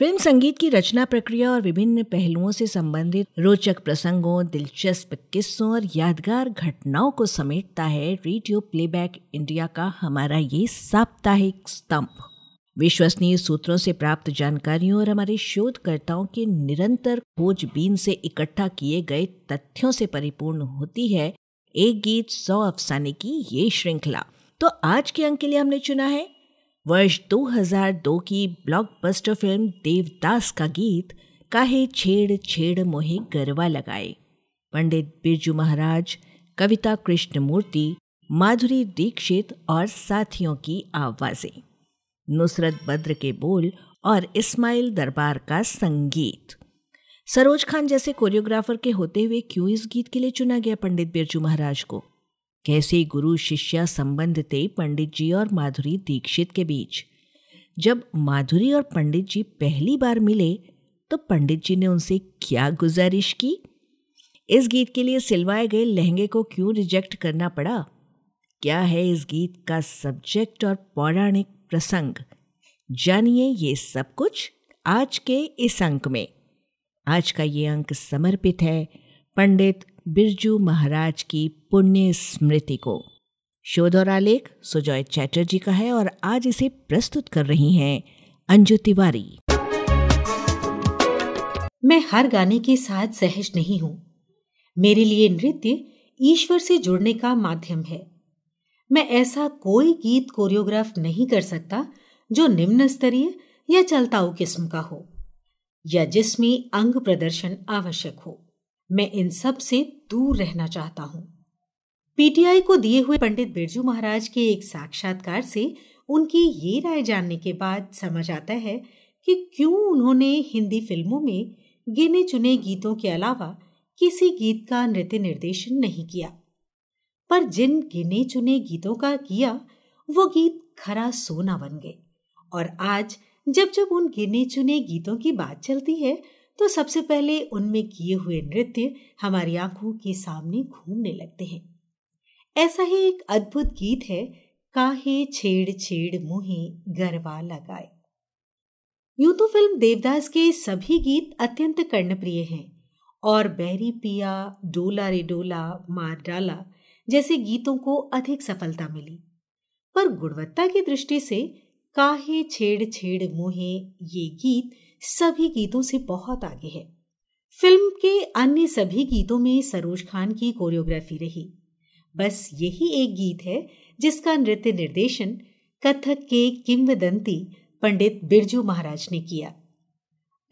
Film संगीत की रचना प्रक्रिया और विभिन्न पहलुओं से संबंधित रोचक प्रसंगों, दिलचस्प किस्सों और यादगार घटनाओं को समेटता है रेडियो प्लेबैक इंडिया का हमारा ये साप्ताहिक स्तंभ। विश्वसनीय सूत्रों से प्राप्त जानकारियों और हमारे शोधकर्ताओं के निरंतर खोजबीन से इकट्ठा किए गए तथ्यों से परिपूर्ण होती है एक गीत सौ अफसाने की ये श्रृंखला। तो आज के अंक के लिए हमने चुना है वर्ष 2002 की ब्लॉकबस्टर फ़िल्म देवदास का गीत काहे छेड़ छेड़ मोहे गरवा लगाए। पंडित बिरजू महाराज, कविता कृष्णमूर्ति, माधुरी दीक्षित और साथियों की आवाज़ें। नुसरत बद्र के बोल और इस्माइल दरबार का संगीत। सरोज खान जैसे कोरियोग्राफर के होते हुए क्यों इस गीत के लिए चुना गया पंडित बिरजू महाराज को? कैसे गुरु, शिष्या संबंध थे पंडित जी और माधुरी दीक्षित के बीच। जब माधुरी और पंडित जी पहली बार मिले तो पंडित जी ने उनसे क्या गुजारिश की? इस गीत के लिए सिलवाए गए लहंगे को क्यों रिजेक्ट करना पड़ा? क्या है इस गीत का सब्जेक्ट और पौराणिक प्रसंग? जानिए ये सब कुछ आज के इस अंक में। आज का ये अंक समर्पित है पंडित बिरजू महाराज की पुण्य स्मृति को। शोध और आलेख सुजॉय चैटर्जी का है और आज इसे प्रस्तुत कर रही हैं अंजु तिवारी। मैं हर गाने के साथ सहज नहीं हूँ। मेरे लिए नृत्य ईश्वर से जुड़ने का माध्यम है। मैं ऐसा कोई गीत कोरियोग्राफ नहीं कर सकता जो निम्न स्तरीय या चलताऊ किस्म का हो या जिसमें अंग प्रदर्शन आवश्यक हो। मैं इन सबसे दूर रहना चाहता हूँ। पीटीआई को दिए हुए पंडित बिरजू महाराज के एक साक्षात्कार से उनकी ये राय जानने के बाद समझ आता है कि क्यों उन्होंने हिंदी फ़िल्मों में गिने चुने गीतों के अलावा किसी गीत का नृत्य निर्देशन नहीं किया। पर जिन गिने चुने गीतों का किया, वो गीत खरा सोना बन गए। और आज जब जब उन गिने चुने गीतों की बात चलती है तो सबसे पहले उनमें किए हुए नृत्य हमारी आँखों के सामने घूमने लगते हैं। ऐसा ही एक अद्भुत गीत है, काहे छेड़ छेड़ मुहे गरबा लगाए। यूँ तो फ़िल्म देवदास के सभी गीत अत्यंत कर्णप्रिय हैं और बैरी पिया, डोला रे डोला, मार डाला जैसे गीतों को अधिक सफलता मिली। पर गुणवत्ता की दृष्टि से काहे छेड़ छेड़ मोहे ये गीत सभी गीतों से बहुत आगे है। फ़िल्म के अन्य सभी गीतों में सरोज खान की कोरियोग्राफी रही। बस यही एक गीत है, जिसका नृत्य निर्देशन कथक के किंवदंती पंडित बिरजू महाराज ने किया।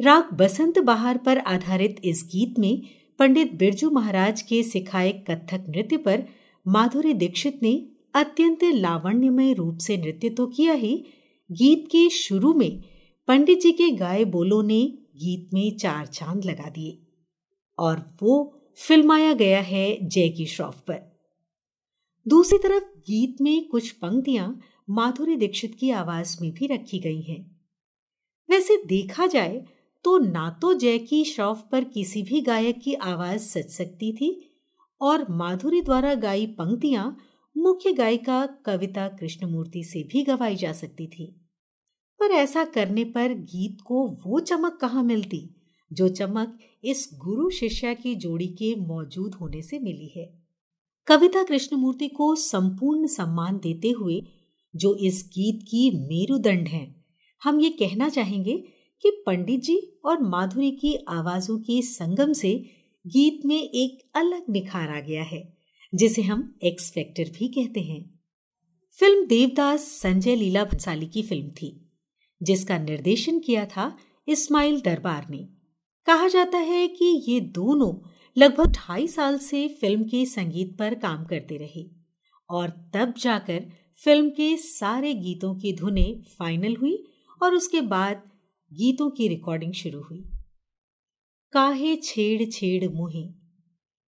राग बसंत बहार पर आधारित इस गीत में पंडित बिरजू महाराज के सिखाए कथक नृत्य पर माधुरी दीक्षित ने अत्यंत लावण्यमय रूप से नृत्य तो किया ही, गीत के शुरू में पंडित जी के गाए बोलों ने गीत में चार चाँद लगा दिए और वो फिल्माया गया है जय की श्रॉफ पर। दूसरी तरफ़ गीत में कुछ पंक्तियाँ माधुरी दीक्षित की आवाज़ में भी रखी गई हैं। वैसे देखा जाए तो ना तो जय की श्रॉफ पर किसी भी गायक की आवाज़ सच सकती थी और माधुरी द्वारा गाई पंक्तियाँ मुख्य गायिका कविता कृष्णमूर्ति से भी गवाई जा सकती थी। पर ऐसा करने पर गीत को वो चमक कहाँ मिलती, जो चमक इस गुरु शिष्या की जोड़ी के मौजूद होने से मिली है। कविता कृष्णमूर्ति को संपूर्ण सम्मान देते हुए, जो इस गीत की मेरुदंड हैं, हम ये कहना चाहेंगे कि पंडित जी और माधुरी की आवाजों के संगम से गीत में एक अलग निखार आ गया है, जिसे हम एक्स फैक्टर भी कहते हैं। फ़िल्म देवदास संजय लीला भंसाली की फ़िल्म थी। जिसका निर्देशन किया था इस्माइल दरबार ने। कहा जाता है कि ये दोनों लगभग ढाई साल से फ़िल्म के संगीत पर काम करते रहे और तब जाकर फ़िल्म के सारे गीतों की धुनें फाइनल हुई और उसके बाद गीतों की रिकॉर्डिंग शुरू हुई। काहे छेड़ छेड़ मुहे।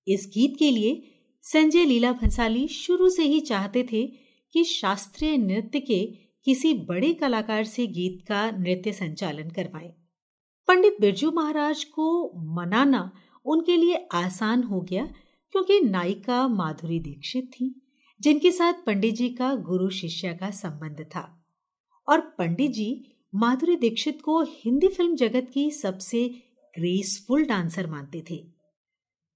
इस गीत के लिए संजय लीला भंसाली शुरू से ही चाहते थे कि शास्त्रीय नृत्य के किसी बड़े कलाकार से गीत का नृत्य संचालन करवाएँ। पंडित बिरजू महाराज को मनाना उनके लिए आसान हो गया क्योंकि नायिका माधुरी दीक्षित थी, जिनके साथ पंडित जी का गुरु शिष्य का संबंध था। और पंडित जी माधुरी दीक्षित को हिंदी फ़िल्म जगत की सबसे ग्रेसफुल डांसर मानते थे।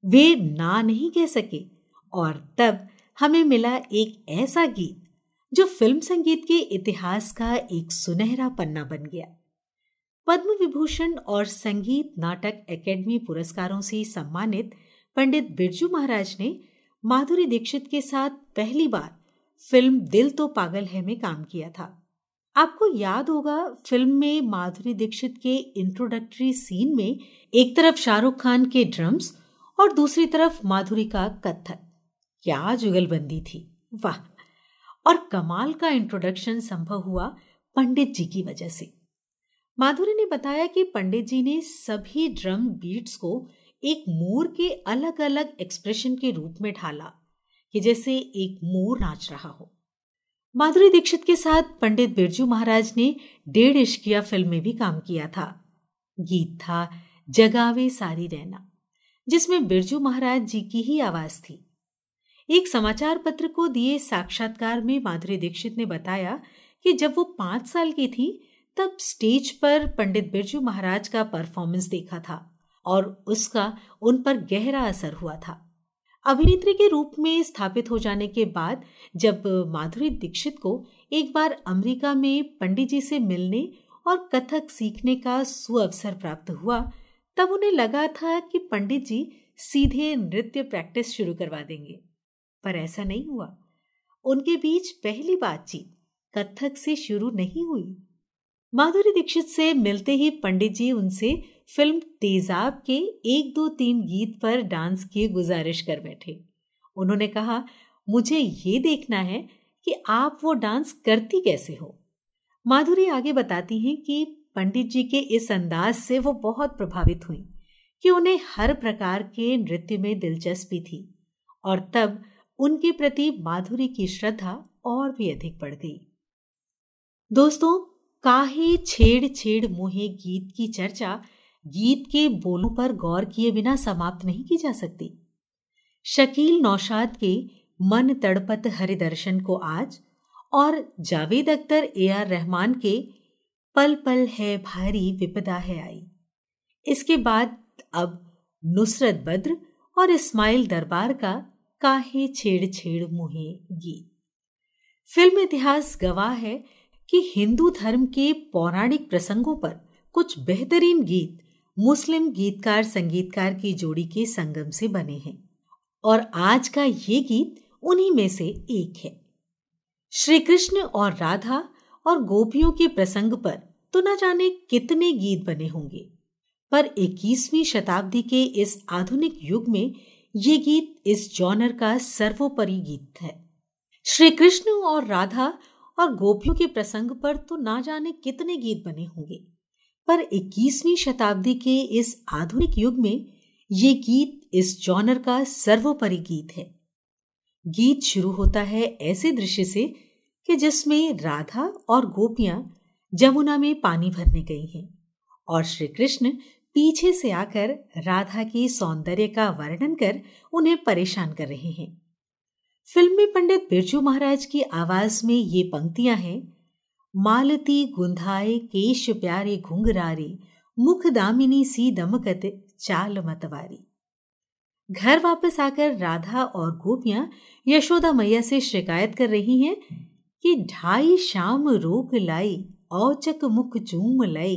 वे ना नहीं कह सके और तब हमें मिला एक ऐसा गीत जो फ़िल्म संगीत के इतिहास का एक सुनहरा पन्ना बन गया। पद्म विभूषण और संगीत नाटक एकेडमी पुरस्कारों से सम्मानित पंडित बिरजू महाराज ने माधुरी दीक्षित के साथ पहली बार फ़िल्म दिल तो पागल है में काम किया था। आपको याद होगा, फ़िल्म में माधुरी दीक्षित के इंट्रोडक्टरी सीन में एक तरफ़ शाहरुख खान के ड्रम्स और दूसरी तरफ़ माधुरी का कत्थक। क्या जुगलबंदी थी। वाह! और कमाल का इंट्रोडक्शन संभव हुआ पंडित जी की वजह से। माधुरी ने बताया कि पंडित जी ने सभी ड्रम बीट्स को एक मोर के अलग अलग एक्सप्रेशन के रूप में ढाला कि जैसे एक मोर नाच रहा हो। माधुरी दीक्षित के साथ पंडित बिरजू महाराज ने डेढ़ इश्किया फ़िल्म में भी काम किया था। गीत था, जगावे सारी रहना जिसमें बिरजू महाराज जी की ही आवाज़ थी। एक समाचार पत्र को दिए साक्षात्कार में माधुरी दीक्षित ने बताया कि जब वो पाँच साल की थी, तब स्टेज पर पंडित बिरजू महाराज का परफॉर्मेंस देखा था और उसका उन पर गहरा असर हुआ था। अभिनेत्री के रूप में स्थापित हो जाने के बाद जब माधुरी दीक्षित को एक बार अमेरिका में पंडित जी से मिलने और कथक सीखने का सुअवसर प्राप्त हुआ, तब उन्हें लगा था कि पंडित जी सीधे नृत्य प्रैक्टिस शुरू करवा देंगे। पर ऐसा नहीं हुआ। उनके बीच पहली बातचीत कथक से शुरू नहीं हुई। माधुरी दीक्षित से मिलते ही पंडित जी उनसे फ़िल्म तेजाब के एक दो तीन गीत पर डांस की गुजारिश कर बैठे। उन्होंने कहा, मुझे ये देखना है कि आप वो डांस करती कैसे हो? माधुरी आगे बताती हैं कि पंडित जी के इस अंदाज से वो बहुत प्रभावित हुई कि उन्हें हर प्रकार के नृत्य में दिलचस्पी थी और तब उनके प्रति माधुरी की श्रद्धा और भी अधिक बढ़ गई। दोस्तों, काहे छेड़ छेड़ मोहे गीत की चर्चा गीत के बोलों पर गौर किए बिना समाप्त नहीं की जा सकती। शकील नौशाद के मन तड़पत हरिदर्शन को आज और जावेद अख्तर ए आर रहमान के पल पल है भारी विपदा है आई। इसके बाद अब नुसरत बद्र और इस्माइल दरबार का काहे छेड़ छेड़ मुहे गीत। फ़िल्म इतिहास गवाह है कि हिंदू धर्म के पौराणिक प्रसंगों पर कुछ बेहतरीन गीत मुस्लिम गीतकार, संगीतकार की जोड़ी के संगम से बने हैं और आज का ये गीत उन्हीं में से एक है। श्री कृष्ण और राधा और गोपियों के प्रसंग पर तो न जाने कितने गीत बने होंगे, पर 21वीं शताब्दी के इस आधुनिक युग में ये गीत इस जॉनर का सर्वोपरि गीत है। श्री कृष्ण और राधा और गोपियों के प्रसंग पर तो ना जाने कितने गीत बने होंगे, पर 21वीं शताब्दी के इस आधुनिक युग में ये गीत इस जॉनर का सर्वोपरि गीत है। गीत शुरू होता है ऐसे दृश्य से कि जिसमें राधा और गोपियाँ जमुना में पानी भरने गई हैं और श्री कृष्ण पीछे से आकर राधा के सौंदर्य का वर्णन कर उन्हें परेशान कर रहे हैं। फ़िल्म में पंडित बिरजू महाराज की आवाज़ में ये पंक्तियाँ हैं, मालती गुंधाए केश प्यारे घुंघरारे, मुख दामिनी सी दमकत चाल मतवारी घर वापस आकर राधा और गोपियाँ यशोदा मैया से शिकायत कर रही हैं कि ढाई शाम रोक लाई, औचक मुख चूम लाई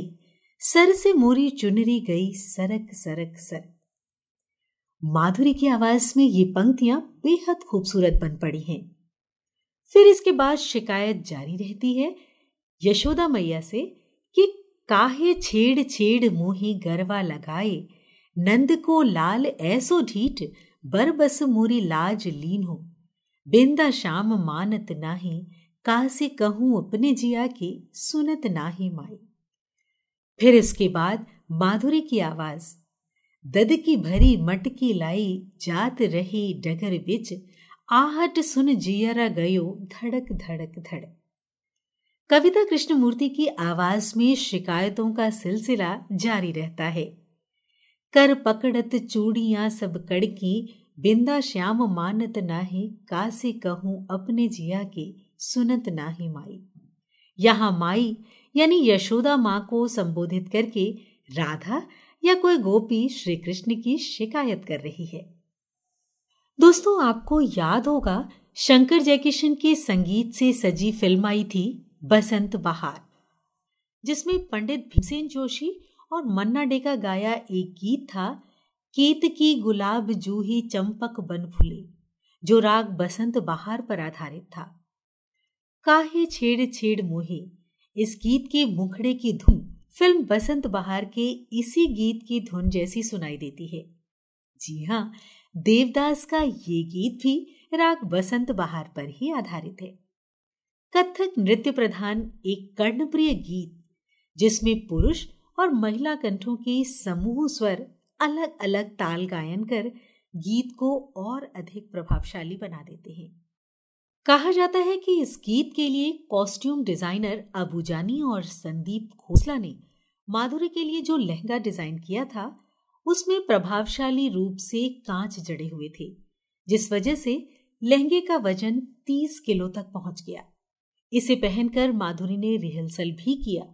सर से मोरी चुनरी गई सरक सरक सरक माधुरी की आवाज़ में ये पंक्तियाँ बेहद खूबसूरत बन पड़ी हैं। फिर इसके बाद शिकायत जारी रहती है यशोदा मैया से कि काहे छेड़ छेड़ मोही गरवा लगाए, नंद को लाल ऐसो ढीठ, बर बस मोरी लाज लीन हो बिंदा शाम मानत नाही, कासे कहूँ अपने जिया की सुनत नाही माई। फिर इसके बाद माधुरी की आवाज़। दद की भरी मटकी लाई, जात रही डगर बिच, आहट सुन जियरा गयो धड़क धड़क धड़क कविता कृष्णमूर्ति की आवाज़ में शिकायतों का सिलसिला जारी रहता है। कर पकड़त चूड़ियाँ सब कड़की, बिंदा श्याम मानत नाही, कासे कहूँ अपने जिया के सुनत नाही माई। यहाँ माई यानी यशोदा माँ को संबोधित करके राधा या कोई गोपी श्री कृष्ण की शिकायत कर रही है। दोस्तों, आपको याद होगा, शंकर जयकिशन के संगीत से सजी फ़िल्म आई थी बसंत बहार, जिसमें पंडित भीमसेन जोशी और मन्ना डे का गाया एक गीत था, कीत की गुलाब जूही चंपक बन फुले जो राग बसंत बहार पर आधारित था। काहे छेड़ छेड़ मोहे इस गीत के मुखड़े की धुन फ़िल्म बसंत बहार के इसी गीत की धुन जैसी सुनाई देती है। जी हाँ देवदास का ये गीत भी राग बसंत बहार पर ही आधारित है। कथक नृत्य प्रधान एक कर्णप्रिय गीत, जिसमें पुरुष और महिला कंठों के समूह स्वर अलग अलग ताल गायन कर गीत को और अधिक प्रभावशाली बना देते हैं। कहा जाता है कि इस गीत के लिए कॉस्ट्यूम डिज़ाइनर अबू जानी और संदीप खोसला ने माधुरी के लिए जो लहंगा डिज़ाइन किया था, उसमें प्रभावशाली रूप से कांच जड़े हुए थे, जिस वजह से लहंगे का वज़न 30 किलो तक पहुँच गया। इसे पहनकर माधुरी ने रिहर्सल भी किया,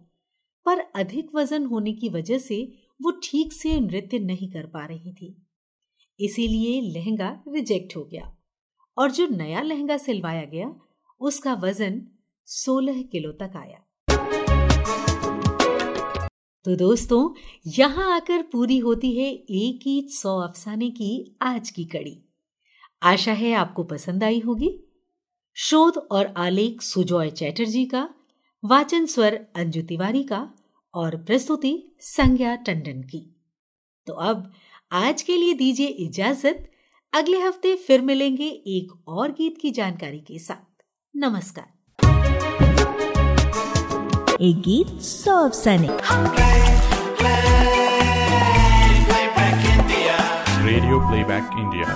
पर अधिक वज़न होने की वजह से वो ठीक से नृत्य नहीं कर पा रही थी। इसीलिए लहंगा रिजेक्ट हो गया। और जो नया लहंगा सिलवाया गया, उसका वज़न 16 किलो तक आया। तो दोस्तों, यहाँ आकर पूरी होती है एक ही सौ अफसाने की आज की कड़ी। आशा है आपको पसंद आई होगी। शोध और आलेख सुजॉय चैटर्जी का, वाचन स्वर अंजु तिवारी का और प्रस्तुति संज्ञा टंडन की। तो अब आज के लिए दीजिए इजाज़त। अगले हफ़्ते फिर मिलेंगे एक और गीत की जानकारी के साथ नमस्कार एक गीत सौ अफसाने रेडियो प्लेबैक इंडिया